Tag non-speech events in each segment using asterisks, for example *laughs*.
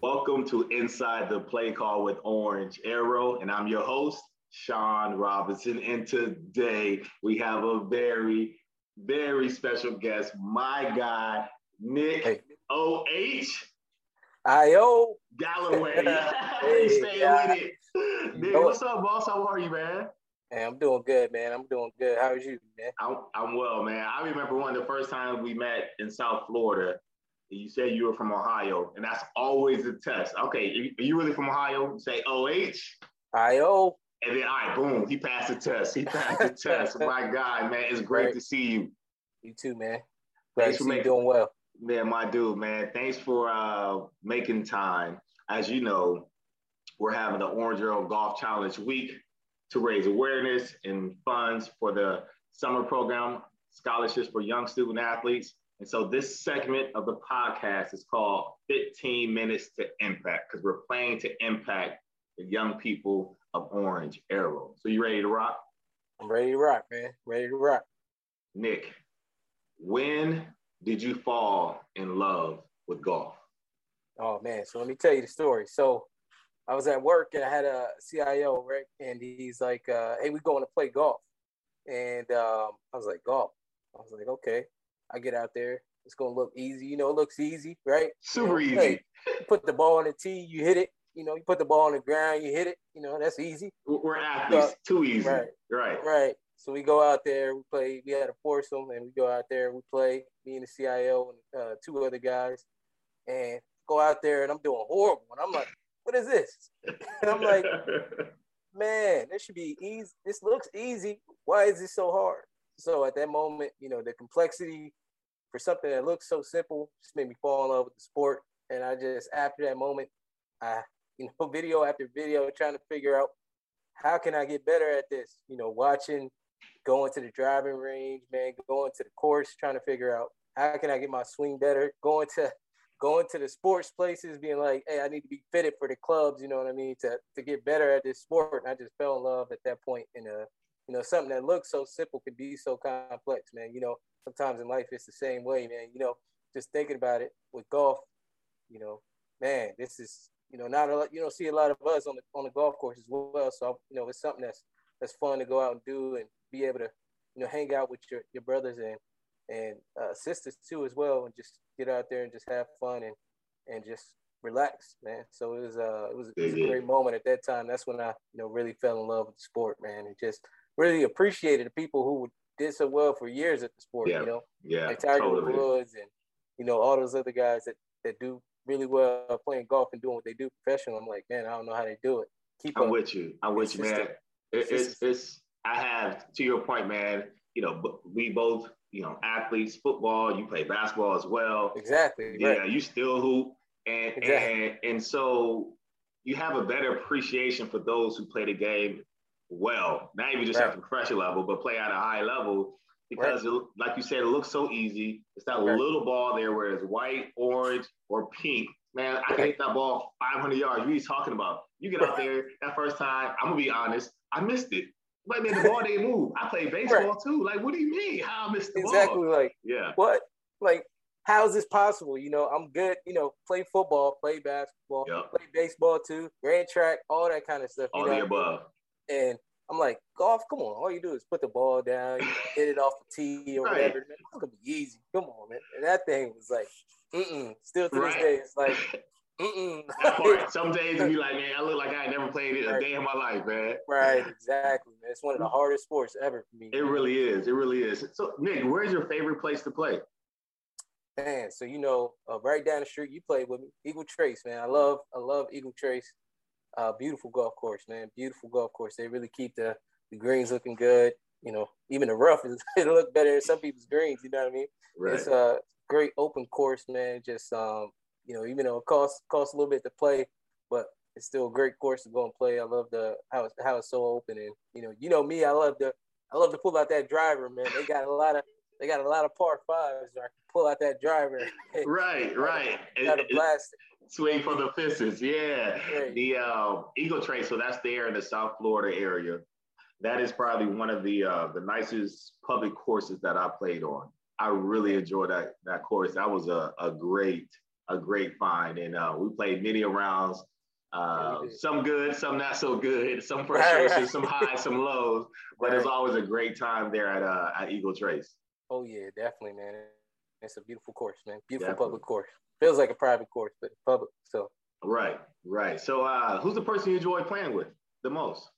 Welcome to Inside the Play Call with Orange Arrow, and I'm your host, Sean Robinson. And today we have a very, very special guest, my guy, Nick hey. O.H. I.O. Galloway. *laughs* hey, stay with it. Nick, what's up, boss? How are you, man? Hey, I'm doing good, man. I'm doing good. How are you, man? I'm, I'm well, man. I remember one of the first times we met in South Florida. You said you were from Ohio, and that's always a test. Okay, are you really from Ohio? Say OH. IO. And then, all right, boom, he passed the test. He passed the test. *laughs* My God, man, it's great right. to see you. You too, man. Glad Thanks for making, doing well. Man, my dude, man. Thanks for uh, making time. As you know, we're having the Orange Arrow Golf Challenge Week to raise awareness and funds for the summer program, scholarships for young student athletes. And so this segment of the podcast is called 15 Minutes to Impact because we're playing to impact the young people of Orange Arrow. So you ready to rock? I'm ready to rock, man. Ready to rock. Nick, when did you fall in love with golf? Oh man, so let me tell you the story. So I was at work and I had a CIO, right? And he's like, uh, hey, we're going to play golf. And um, I was like, golf. I was like, okay. I get out there. It's gonna look easy. You know, it looks easy, right? Super you know, easy. Hey, put the ball on the tee, you hit it. You know, you put the ball on the ground, you hit it. You know, that's easy. We're athletes. Too easy. Right. Right. Right. So we go out there, we play. We had a foursome, and we go out there, we play. Me and the CIO and uh, two other guys, and go out there, and I'm doing horrible. And I'm like, what is this? *laughs* And I'm like, *laughs* man, this should be easy. This looks easy. Why is this so hard? So at that moment, you know, the complexity for something that looks so simple just made me fall in love with the sport. And I just, after that moment, I, you know, *laughs* video after video, trying to figure out how can I get better at this? You know, watching, going to the driving range, man, going to the course, trying to figure out how can I get my swing better, going to *laughs* going to the sports places, being like, hey, I need to be fitted for the clubs, you know what I mean, to, to get better at this sport. And I just fell in love at that point in a, uh, you know, something that looks so simple can be so complex, man. You know, sometimes in life it's the same way, man. You know, just thinking about it with golf, you know, man, this is, you know, not a lot, you don't see a lot of us on the on the golf course as well. So you know, it's something that's that's fun to go out and do and be able to, you know, hang out with your, your brothers and and uh, sisters too as well, and just get out there and just have fun and and just relax, man. So it was uh it was, it was a great moment at that time. That's when I you know really fell in love with the sport, man, and just really appreciated the people who did so well for years at the sport. Yeah. You know, yeah, like Tiger totally. Woods and you know all those other guys that that do really well playing golf and doing what they do professional. I'm like, man, I don't know how they do it. Keep I'm up. with you. I'm with you, man. It, it's it's I have to your point, man. You know, we both you know, athletes, football, you play basketball as well. Exactly. Yeah, right. you still hoop. And, exactly. and and so you have a better appreciation for those who play the game well, not even just right. at the professional level, but play at a high level. Because, right. it, like you said, it looks so easy. It's that right. little ball there where it's white, orange, or pink. Man, I can hit that ball 500 yards. What are you talking about? You get out there that first time, I'm going to be honest, I missed it. But man, the ball didn't move. I played baseball too. Like, what do you mean? How I missed the exactly, ball? Exactly. Like, yeah. What? Like, how is this possible? You know, I'm good. You know, play football, play basketball, yep. play baseball too, ran track, all that kind of stuff. all know? the above. And I'm like, golf, come on. All you do is put the ball down, hit it off the tee or right. whatever. Man, it's gonna be easy. Come on, man. And that thing was like, mm Still to right. this day, it's like, *laughs* mm *laughs* Some days you be like, man, I look like I never played it a day in my life, man. Right, exactly, man. It's one of the hardest sports ever for me. It man. really is. It really is. So, Nick, where's your favorite place to play? Man, so you know, uh, right down the street, you played with me, Eagle Trace, man. I love, I love Eagle Trace. Uh, beautiful golf course, man. Beautiful golf course. They really keep the, the greens looking good. You know, even the rough is *laughs* it look better than some people's greens. You know what I mean? Right. It's a great open course, man. Just um, you know, even though it costs costs a little bit to play, but it's still a great course to go and play. I love the how it's how it's so open and you know you know me. I love the I love to pull out that driver, man. They got a lot of they got a lot of par fives. where I can pull out that driver. *laughs* right, right. Got a blast. Swing for the fences, yeah. Right. The uh, Eagle Trace, so that's there in the South Florida area. That is probably one of the uh, the nicest public courses that I played on. I really enjoyed that that course. That was a, a great a great find, and uh, we played many rounds. Uh, some good, some not so good, some *laughs* frustration, some highs, some lows. But it's always a great time there at uh, at Eagle Trace. Oh yeah, definitely, man. It's a beautiful course, man. Beautiful definitely. public course. Feels like a private course, but public. So. Right, right. So, uh, who's the person you enjoy playing with the most?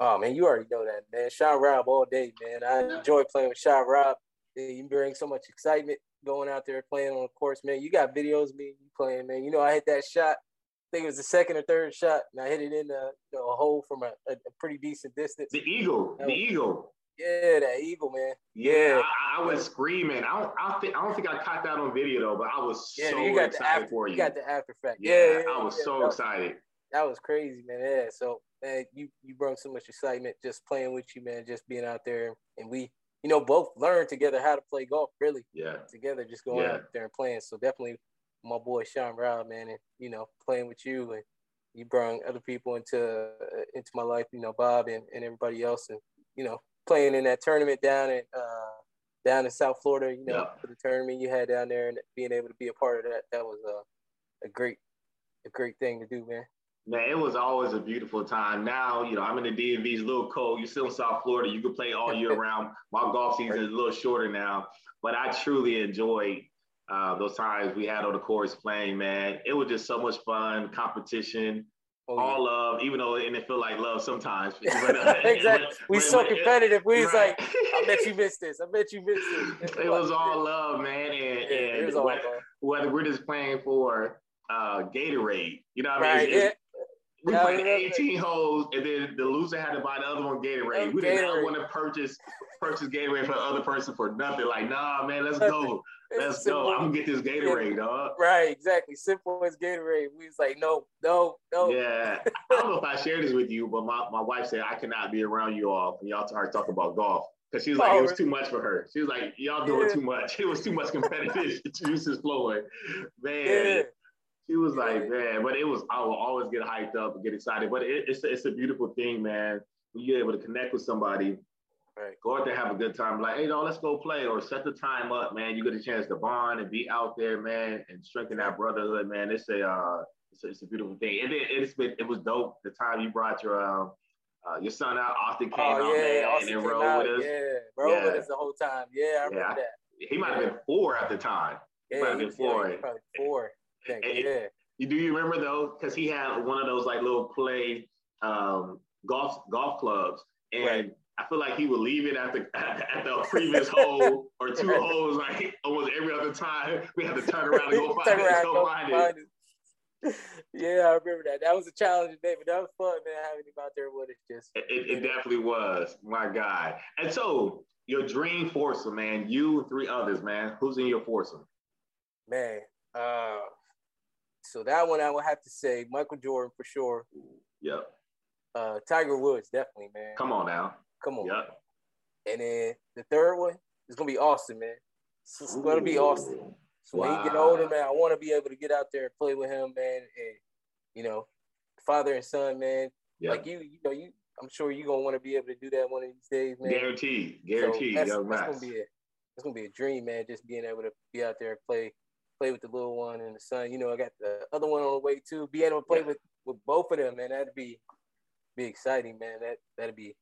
Oh man, you already know that, man. Sean Rob all day, man. I enjoy playing with Sean Rob. You bring so much excitement going out there playing on the course, man. You got videos me you playing, man. You know, I hit that shot. I think it was the second or third shot, and I hit it in a, you know, a hole from a, a, pretty decent distance. The eagle, the eagle. Yeah, that eagle, man. Yeah, I, I, was screaming. I don't, I think, I don't think I caught that on video though, but I was yeah, so you got excited the after, for you. You got the after effect. Yeah, yeah, yeah I was yeah, so that excited. That was crazy, man. Yeah, so man, you you brought so much excitement just playing with you, man. Just being out there, and we, you know, both learned together how to play golf. Really, yeah, together, just going out there and playing. So definitely, my boy Sean Rob, man, and you know, playing with you and you brought other people into uh, into my life, you know, Bob and, and everybody else, and you know, playing in that tournament down in uh, down in South Florida, you know, for the tournament you had down there, and being able to be a part of that, that was a, a great a great thing to do, man. Man, it was always a beautiful time. Now, you know, I'm in the DMV's a little cold. You're still in South Florida. You can play all year *laughs* round. My golf season is a little shorter now, but I truly enjoyed uh, those times we had on the course playing, man. It was just so much fun, competition, oh, yeah. all love, even though it didn't feel like love sometimes. *laughs* *laughs* exactly. we so competitive. We was right. like, I bet you *laughs* missed this. I bet you missed this. It, it was all love, man. And, yeah, and whether, whether, we're just playing for uh, Gatorade, you know what I mean? It's, we yeah, played 18 holes, and then the loser had to buy the other one Gatorade. we did not want to purchase purchase Gatorade for the other person for nothing. Like, nah, man, let's go. *laughs* Let's go. I'm gonna get this Gatorade, dog. Right, exactly. Simple as Gatorade. We was like, no, no, no. Yeah. I don't know if I shared this with you, but my, my wife said I cannot be around you all when y'all start talking about golf. Cause she was like, oh, it was oh. too much for her. She was like, y'all doing yeah. too much. *laughs* It was too much competitive *laughs* juices flowing. Man. Yeah. She was like, man, but it was, I will always get hyped up and get excited. But it, it's, it's a beautiful thing, man. When you're able to connect with somebody, right. go out there, have a good time. Like, hey, no, let's go play or set the time up, man. You get a chance to bond and be out there, man, and strengthen that brotherhood, man. It's a, uh, it's a, it's a beautiful thing. And it, it's been, it was dope the time you brought your, um, uh, your son out, Austin came oh, out, yeah, man, Austin and rode out, with us. Yeah, rode yeah. with us the whole time. Yeah, I remember yeah, that. He might have been four at the time. He yeah, might have been four. Yeah, probably four. Yeah. You do you remember though? Because he had one of those like little play um, golf golf clubs, and right. I feel like he would leave it at the *laughs* at the previous *laughs* hole or two holes, like almost every other time. We had to turn around and go *laughs* find it. Go find, it. it. Yeah, I remember that. That was a challenging day, but that was fun, man. Having him out there with us, just it, it, it definitely was. My God. And so your dream foursome, man. You and three others, man. Who's in your foursome? Man, uh, so that one I would have to say Michael Jordan for sure. Yep. Uh, Tiger Woods definitely, man. Come on now. Come on. Yep. And then the third one is gonna be Austin, man. It's gonna be Austin. So wow. when he get older, man, I want to be able to get out there and play with him, man. And you know, father and son, man. Yep. Like you, you know, you. I'm sure you're gonna want to be able to do that one of these days, man. Guaranteed, guaranteed. So that's, that's gonna be a, that's gonna be a dream, man. Just being able to be out there and play play with the little one and the son. You know, I got the other one on the way too. Be able to play yeah. with with both of them, man. That'd be be exciting, man. That that'd be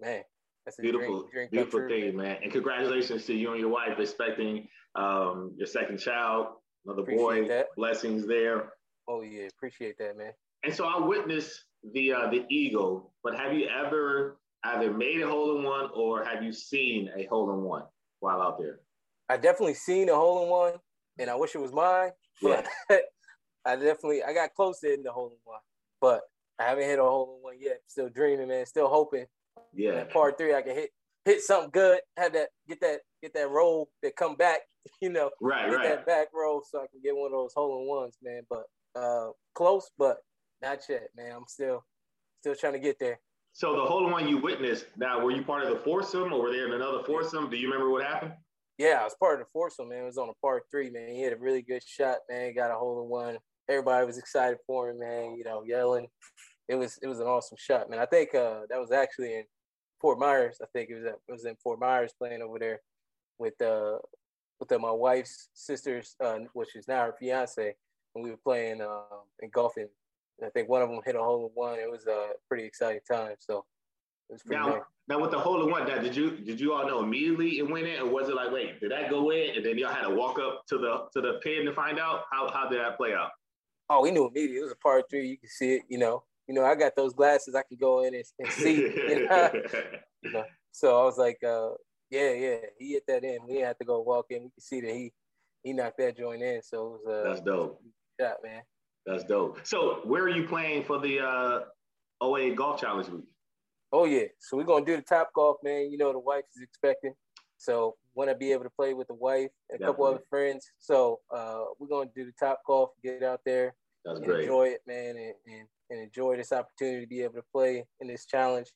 man. That's a beautiful, dream, dream beautiful thing, man. And congratulations to you and your wife expecting um, your second child, another appreciate boy. That. Blessings there. Oh yeah, appreciate that, man. And so I witnessed the uh, the eagle, but have you ever either made a hole in one or have you seen a hole in one while out there? I definitely seen a hole in one and I wish it was mine. *laughs* But yeah. I definitely I got close to hitting the hole in one, but I haven't hit a hole in one yet. Still dreaming, man. Still hoping. Yeah. That par three, I can hit hit something good. Have that get that get that roll that come back. *laughs* You know. Right. Get right. that back roll so I can get one of those hole in ones, man. But uh, close, but not yet, man. I'm still still trying to get there. So the hole in one you witnessed, now were you part of the foursome or were there in another foursome? Do you remember what happened? Yeah, I was part of the foursome, man. It was on a par three, man. He had a really good shot, man. Got a hole in one. Everybody was excited for him, man. You know, yelling. It was it was an awesome shot, man. I think uh, that was actually in Fort Myers. I think it was at, it was in Fort Myers playing over there with uh with uh, my wife's sister's, uh, which is now her fiance, and we were playing uh, in golfing I think one of them hit a hole in one. It was a pretty exciting time. So now, now with the hole in one, now did you did you all know immediately it went in, or was it like, wait, did that go in, and then y'all had to walk up to the to the pin to find out how how did that play out? Oh, we knew immediately. It was a par three. You can see it. You know, you know, I got those glasses. I can go in and, and see. You *laughs* know? *laughs* you know? So I was like, uh, yeah, yeah, he hit that in. We had to go walk in. We could see that he he knocked that joint in. So it was uh, that's dope. Shot, man. That's dope. So where are you playing for the uh, OA Golf Challenge week? Oh yeah. So we're gonna do the top golf, man. You know the wife is expecting. So want to be able to play with the wife and a Definitely. couple other friends. So uh, we're gonna do the top golf, get out there, That's great. enjoy it, man, and, and, and, enjoy this opportunity to be able to play in this challenge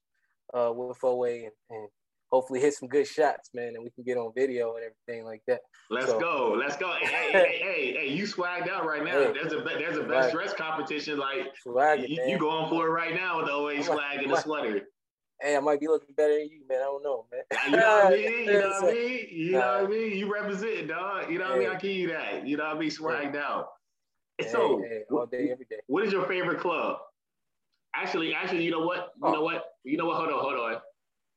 uh, with OA and, and hopefully hit some good shots, man, and we can get on video and everything like that. Let's so. go. Let's go. Hey, hey, hey, hey, hey, you swagged out right now. *laughs* Hey, there's a there's a best dress competition. Like swag you, you going for it right now with the OA *laughs* swag and the sweater. Hey, I might be looking better than you, man. I don't know, man. You *laughs* know what I mean? You know what I mean? You know what I mean? You represent, dog. You know what I mean? I give you that. You know what I mean? Swagged out. Hey, so, hey, all day, every day. What is your favorite club? Actually, actually, you know what? You oh. know what? You know what? Hold on, hold on.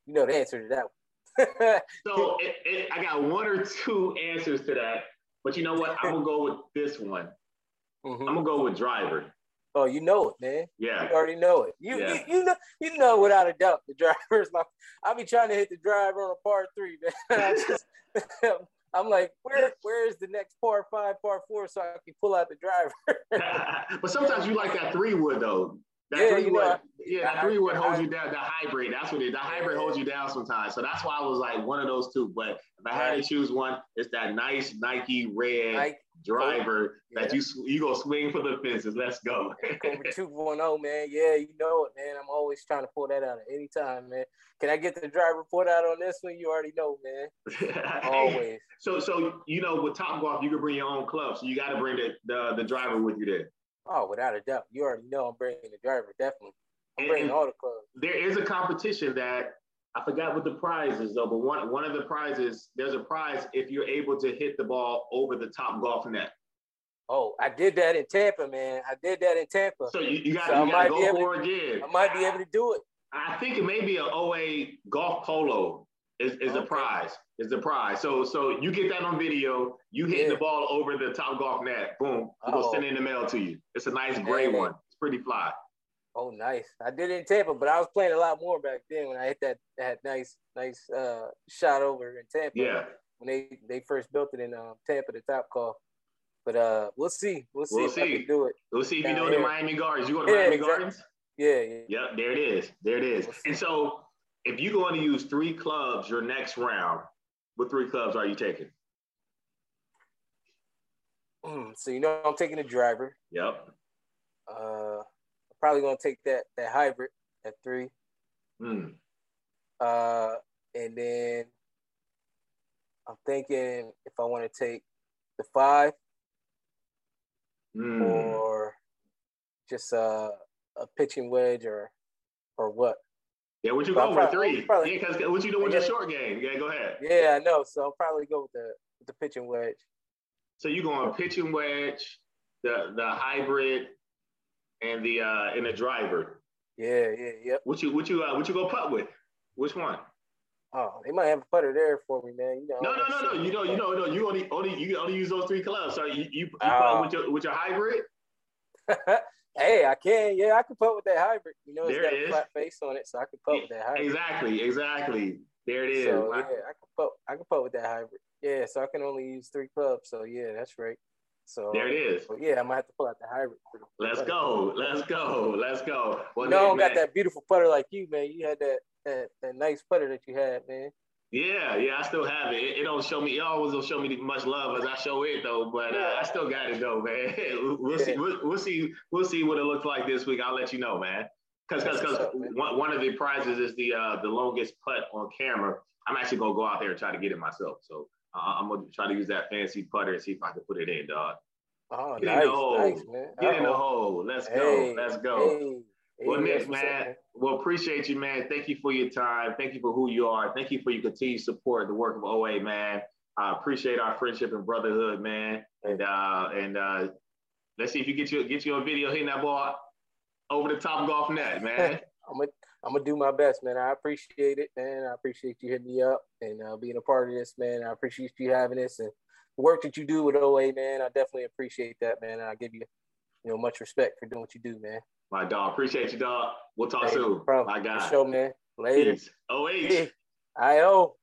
You know the answer to that one. *laughs* so it, it, I got one or two answers to that, but you know what? I'm gonna go with this one. Mm-hmm. I'm gonna go with driver. Oh, you know it, man. Yeah, you already know it. You, yeah. you, you know you know without a doubt the *laughs* driver is my. I'll be trying to hit the driver on a par three, man. *laughs* I *laughs* I'm like, where where is the next par five, par four, so I can pull out the driver. but sometimes you like that three wood though. That yeah, three wood, yeah, that three wood holds you down. The hybrid, that's what it. The hybrid holds you down sometimes. So that's why I was like one of those two. But if I had to choose one, it's that nice Nike red Nike. Driver yeah. that you you go swing for the fences. Let's go. *laughs* two one zero, man. Yeah, you know it, man. I'm always trying to pull that out at any time, man. Can I get the driver report out on this one? You already know, man. *laughs* always. So so you know with Top Golf, you can bring your own club, so you got to bring the, the the driver with you there. Oh, without a doubt. You already know I'm bringing the driver, definitely. I'm and bringing all the clubs. There is a competition that I forgot what the prize is though, but one one of the prizes, there's a prize if you're able to hit the ball over the top golf net. Oh, I did that in Tampa, man. I did that in Tampa. So you, you got so to go for it again. I might be able to do it. I think it may be an OA golf polo is, is okay. a prize. Is the prize. So so you get that on video. You hit yeah. the ball over the top golf net. Boom. We'll send it in the mail to you. It's a nice gray one. It's pretty fly. Oh, nice. I did it in Tampa, but I was playing a lot more back then when I hit that that nice nice uh, shot over in Tampa. Yeah. When they they first built it in um, Tampa, the top golf. But uh, we'll see. We'll see. If We'll see. do it. We'll see if you know the Miami Gardens. You go to yeah, Miami exactly. Gardens. Yeah, yeah. Yep. There it is. There it is. We'll and so if you're going to use three clubs your next round, what three clubs are you taking? Mm, so you know I'm taking a driver. Yep. Uh, probably gonna take that that hybrid at three. Hmm. Uh, and then I'm thinking if I want to take the five mm. or just uh, a pitching wedge or or what. Yeah, what you go with three? Probably, yeah, because what you doing with your short game? Yeah, go ahead. Yeah, I know. So I'll probably go with the with the pitching wedge. So you going pitching wedge, the the hybrid, and the uh and the driver. Yeah, yeah, yep. What you what you uh, what you go putt with? Which one? Oh, they might have a putter there for me, man. You know. No, no, no, no. You know, you know, no. You only only you only use those three clubs. So you you, you uh, with your with your hybrid. *laughs* Hey, I can. Yeah, I can put with that hybrid. You know, it's there got it a flat face on it, so I can put with that hybrid. Exactly, exactly. There it is. So, yeah, I can put. I can put with that hybrid. Yeah, so I can only use three clubs. So yeah, that's right. So there it is. yeah, I might have to pull out the hybrid. Let's go. Let's go. Let's go. Well, no, I got that beautiful putter like you, man. You had that that, that nice putter that you had, man. Yeah, yeah, I still have it. It, it don't show me. It always don't show me much love as I show it though. But uh, I still got it though, man. *laughs* we'll see. We'll, we'll, see. We'll see what it looks like this week. I'll let you know, man. Because because one, one of the prizes is the uh, the longest putt on camera. I'm actually gonna go out there and try to get it myself. So uh, I'm gonna try to use that fancy putter and see if I can put it in, dog. Oh, get nice, in the hole. Nice, man. Get Uh-oh. in the hole. Let's go. Let's go. Hey. Well, Nick, man, well, appreciate you, man. Thank you for your time. Thank you for who you are. Thank you for your continued support, the work of OA, man. I appreciate our friendship and brotherhood, man. And uh, and uh, let's see if you get you get you a video hitting that ball over the top golf net, man. *laughs* I'm gonna I'm gonna do my best, man. I appreciate it, man. I appreciate you hitting me up and uh, being a part of this, man. I appreciate you having this and the work that you do with OA, man. I definitely appreciate that, man. And I give you, you know, much respect for doing what you do, man. My dog. Appreciate you, dog. We'll talk hey, soon. Bro, My guy. Show, man. Later. Peace. OH. I O.